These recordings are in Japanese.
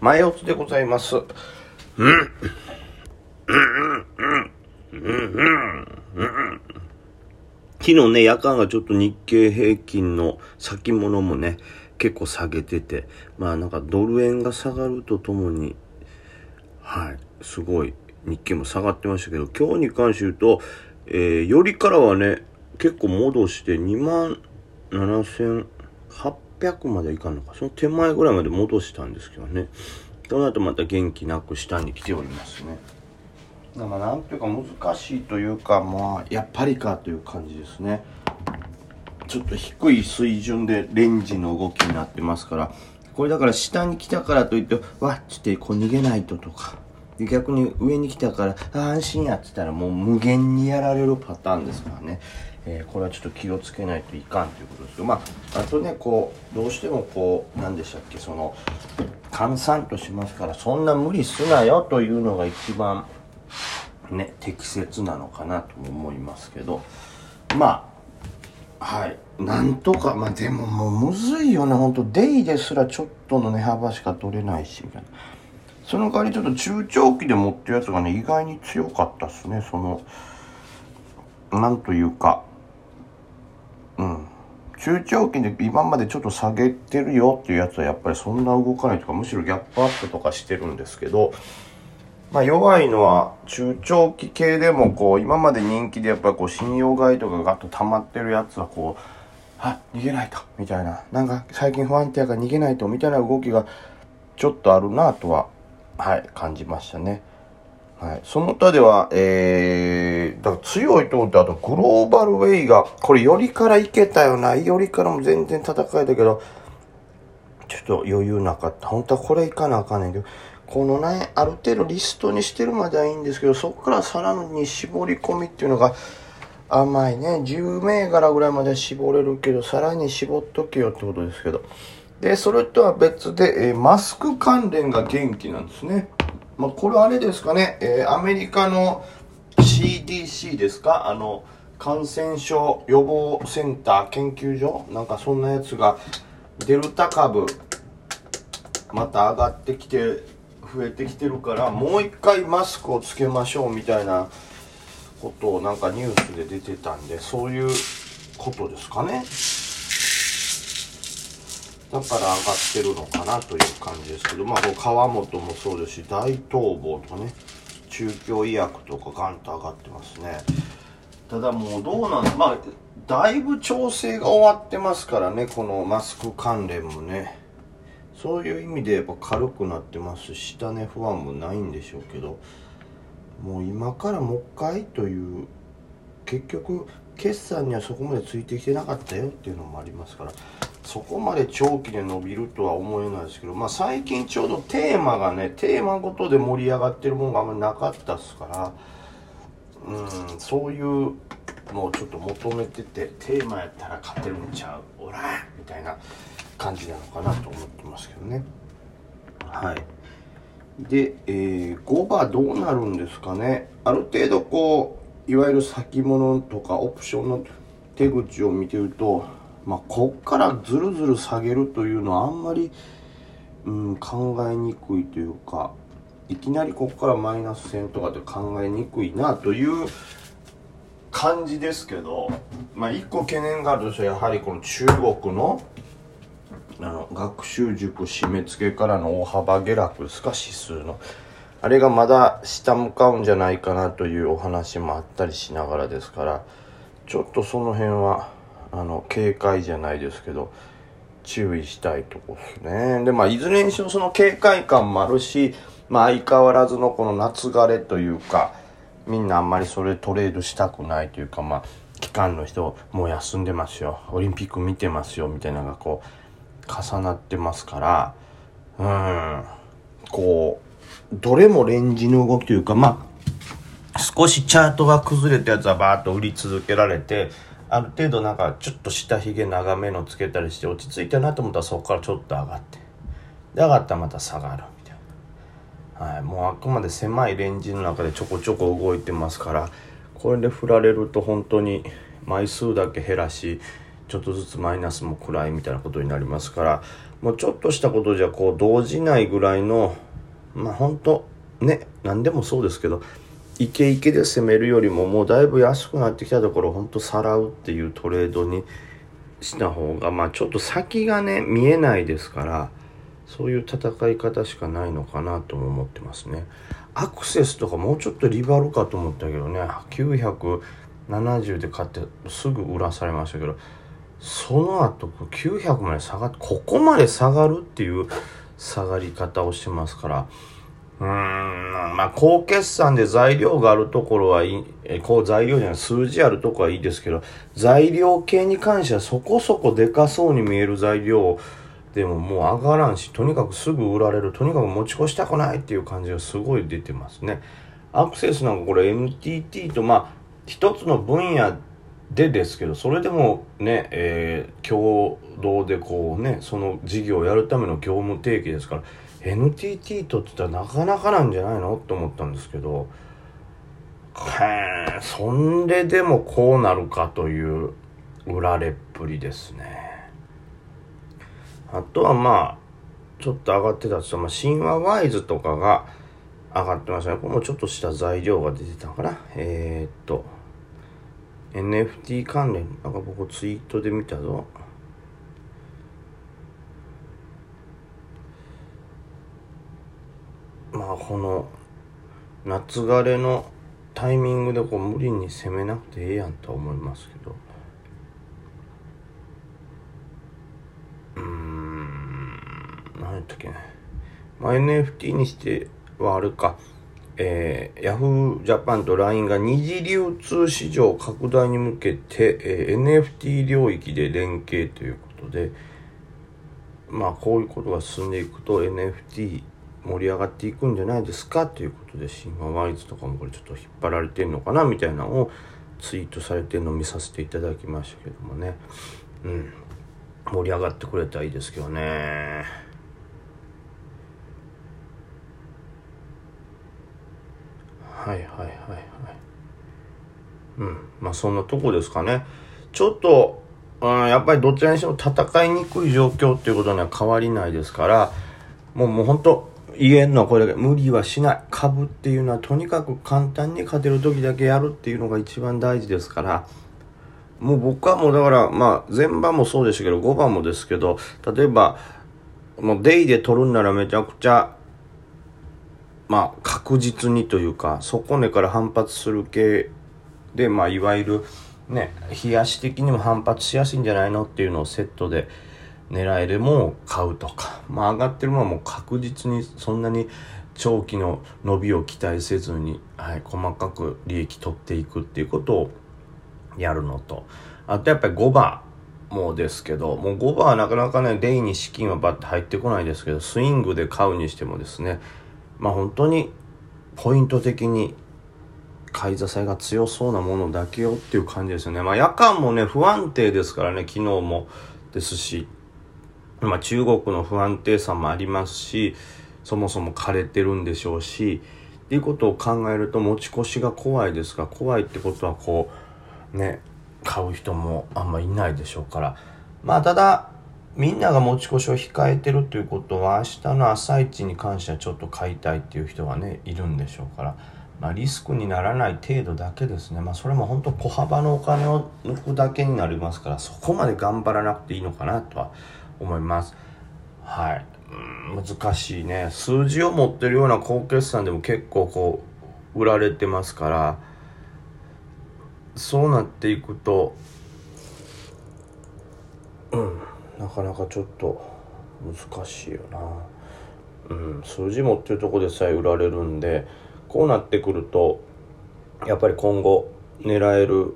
前オツでございます。うん。うん、うん、うん、うん、うん。昨日ね、夜間がちょっと日経平均の先物もね、結構下げてて、まあなん。かドル円が下がるとともに、はい、すごい日経も下がってましたけど、今日に関して言うと、えー、よりからはね、結構戻して2万7800 800までいかんのか、その手前ぐらいまで戻したんですけどね。その後また元気なく下に来ておりますね。だからなんていうか難しいというか、まあ、やっぱりかという感じですね。ちょっと低い水準でレンジの動きになってますから、これだから下に来たからといって、わっつってこう逃げないととか、で逆に上に来たから、安心やって言ったらもう無限にやられるパターンですからね。えーこれはちょっと気をつけないといかんということですけど、まあ、あとね、こう、どうしてもこう、なんでしたっけ、その、換算としますから、そんな無理すなよというのが一番、ね、適切なのかなとも思いますけど、まあ、はい。なんとか、まあでももうむずいよね、ほんと。デイですらちょっとの値幅しか取れないし、みたいな。その代わりちょっと中長期で持ってるやつがね、意外に強かったっすね、その、なんというか、中長期で今までちょっと下げてるよっていうやつはやっぱりそんな動かないとか、むしろギャップアップとかしてるんですけど、まあ弱いのは中長期系でもこう今まで人気でやっぱりこう信用買いとかガッと溜まってるやつはこうあ逃げないとみたいななんか最近不安定やから逃げないとみたいな動きがちょっとあるなとははい感じましたね。はい、その他では、えー、だから強いと思って、あとグローバルウェイが、これよりからいけたよな、よりからも全然戦えたけど、ちょっと余裕なかった。本当はこれいかなあかんねんけど、このね、ある程度リストにしてるまではいいんですけど、そこからさらに絞り込みっていうのが甘いね。10銘柄ぐらいまで絞れるけど、さらに絞っとけよってことですけど。で、それとは別で、えーマスク関連が元気なんですね。まあ、これあれですかね、えーアメリカの CDC ですか？あの、感染症予防センター研究所？なんかそんなやつが、デルタ株、また上がってきて、増えてきてるから、もう一回マスクをつけましょうみたいなことをなんかニュースで出てたんで、そういうことですかね。だから上がってるのかなという感じですけど、まあ、こう川本もそうですし、大東房とかね、中京医薬とかガンと上がってますね。ただもうどうなんだまあ、だいぶ調整が終わってますからね、このマスク関連もね。そういう意味でやっぱ軽くなってますし、下値不安もないんでしょうけど、もう今からもう一回という、結局、決算にはそこまでついてきてなかったよっていうのもありますから、そこまで長期で伸びるとは思えないですけど、まあ最近ちょうどテーマがね、テーマごとで盛り上がってるものがあんまりなかったっすから、うん、そういうのをちょっと求めてて、テーマやったら勝てるんちゃう、おらみたいな感じなのかなと思ってますけどね。はい。で、えー、5番どうなるんですかね？ある程度こう、いわゆる先物とかオプションの手口を見てると、まあ、こっからずるずる下げるというのはあんまり、うん、考えにくいというか、いきなりここからマイナス1000とかって考えにくいなという感じですけど、まあ、一個懸念があるとしたらやはりこの中国のあの学習塾締め付けからの大幅下落ですか指数の。あれがまだ下向かうんじゃないかなというお話もあったりしながらですからちょっとその辺はあの警戒じゃないですけど注意したいとこですね。でまあいずれにしろその警戒感もあるしまあ相変わらずのこの夏枯れというかみんなあんまりそれトレードしたくないというかまあ機関の人もう休んでますよ。オリンピック見てますよみたいなのがこう重なってますからうん。こうどれもレンジの動きというかまあ少しチャートが崩れたやつはバーッと売り続けられてある程度なんかちょっと下髭長めのつけたりして落ち着いたなと思ったらそこからちょっと上がって。で上がったらまた下がるみたいな。はい。もうあくまで狭いレンジの中でちょこちょこ動いてますからこれで振られると本当に枚数だけ減らしちょっとずつマイナスも暗いみたいなことになりますからもうちょっとしたことじゃこう動じないぐらいのまあ本当ね何でもそうですけどイケイケで攻めるよりももうだいぶ安くなってきたところ本当さらうっていうトレードにした方がまあちょっと先がね見えないですからそういう戦い方しかないのかなとも思ってますね。アクセスとかもうちょっとリバルかと思ったけどね970で買ってすぐ売らされましたけどその後900まで下がってここまで下がるっていう下がり方をしてますからうんまあ高決算で材料があるところはいいえこう材料じゃない数字あるところはいいですけど材料系に関してはそこそこでかそうに見える材料でももう上がらんしとにかくすぐ売られるとにかく持ち越したくないっていう感じがすごい出てますね。アクセスなんかこれ NTT とまあ一つの分野でですけどそれでもね、えー、共同でこうねその事業をやるための業務提携ですから NTT とって言ったらなかなかなんじゃないの？って思ったんですけどへえそんででもこうなるかという売られっぷりですね。あとはまあちょっと上がってたとまあ、神話ワイズとかが上がってましたね。これもちょっとした材料が出てたかな。えー、っと NFT 関連なんか僕ツイートで見たぞまあこの夏枯れのタイミングでこう無理に攻めなくてええやんとは思いますけど。うーん何やったっけね、まあ、NFT にしてはあるか。えー、ヤフージャパンと LINE が二次流通市場拡大に向けて、えー、NFT 領域で連携ということでまあこういうことが進んでいくと NFT 盛り上がっていくんじゃないですかということでシンガーワイズとかもこれちょっと引っ張られてんのかなみたいなのをツイートされてるのを見させていただきましたけどもね。うん。盛り上がってくれたらいいですけどね。はいはいはいはい。うん。まあそんなとこですかね。ちょっと、うん、やっぱりどちらにしても戦いにくい状況っていうことには変わりないですからもうもう本当言えんのこれだけ無理はしない。株っていうのはとにかく簡単に勝てる時だけやるっていうのが一番大事ですから。もう僕はもうだからまあ前番もそうでしたけど5番もですけど例えばもうデイで取るんならめちゃくちゃまあ確実にというか底根から反発する系でまあいわゆるね冷やし的にも反発しやすいんじゃないのっていうのをセットで狙えるも買うとか、まあ上がってるものはもう確実にそんなに長期の伸びを期待せずに、はい、細かく利益取っていくっていうことをやるのと、あとやっぱり5番もですけど、もう5番はなかなかね、デイに資金はバッて入ってこないですけど、スイングで買うにしてもですね、まあ本当にポイント的に買い支えが強そうなものだけよっていう感じですよね。まあ夜間もね、不安定ですからね、昨日も。ですし、まあ、中国の不安定さもありますしそもそも枯れてるんでしょうしっていうことを考えると持ち越しが怖いですが怖いってことはこうね買う人もあんまいないでしょうから。まあただみんなが持ち越しを控えてるということは明日の朝一に関してはちょっと買いたいっていう人がねいるんでしょうから、まあ、リスクにならない程度だけですね。まあそれも本当小幅のお金を抜くだけになりますからそこまで頑張らなくていいのかなとは思います。はい。難しいね。数字を持ってるような高決算でも結構こう、売られてますから、そうなっていくと、うん、なかなかちょっと難しいよな。うん、数字持ってるとこでさえ売られるんで、こうなってくると、やっぱり今後狙える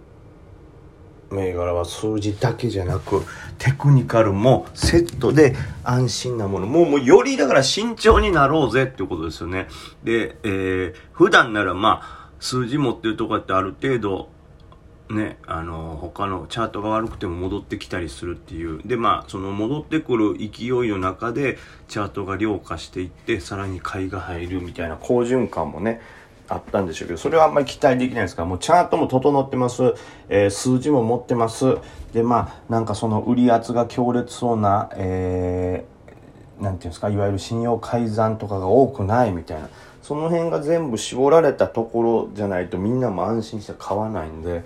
銘柄は数字だけじゃなくテクニカルもセットで安心なもの。もうもうよりだから慎重になろうぜっていうことですよね。で、えー、普段ならまあ数字持ってるとこってある程度ね、あの他のチャートが悪くても戻ってきたりするっていう。でまあその戻ってくる勢いの中でチャートが量化していってさらに買いが入るみたいな好循環もねあったんでしょうけど、それはあんまり期待できないですか？ら、もうチャートも整ってます、えー、数字も持ってます。で、まあ、なんかその売り圧が強烈そうな、えー、なんていうんですか？いわゆる信用改ざんとかが多くないみたいなその辺が全部絞られたところじゃないとみんなも安心して買わないんで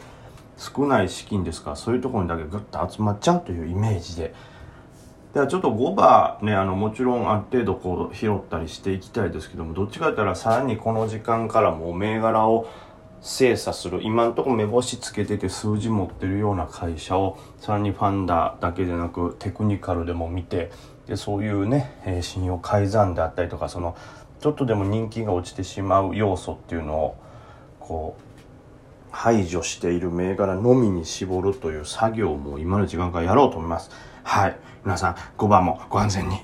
少ない資金ですからそういうところにだけグッと集まっちゃうというイメージで。ではちょっと5番ねあのもちろんある程度こう拾ったりしていきたいですけどもどっちかといったらさらにこの時間からもう銘柄を精査する今んとこ目星つけてて数字持ってるような会社をさらにファンダだけでなくテクニカルでも見てでそういうね、えー、信用改ざんであったりとかそのちょっとでも人気が落ちてしまう要素っていうのをこう排除している銘柄のみに絞るという作業も今の時間からやろうと思います。はい。皆さん、5番もご安全に。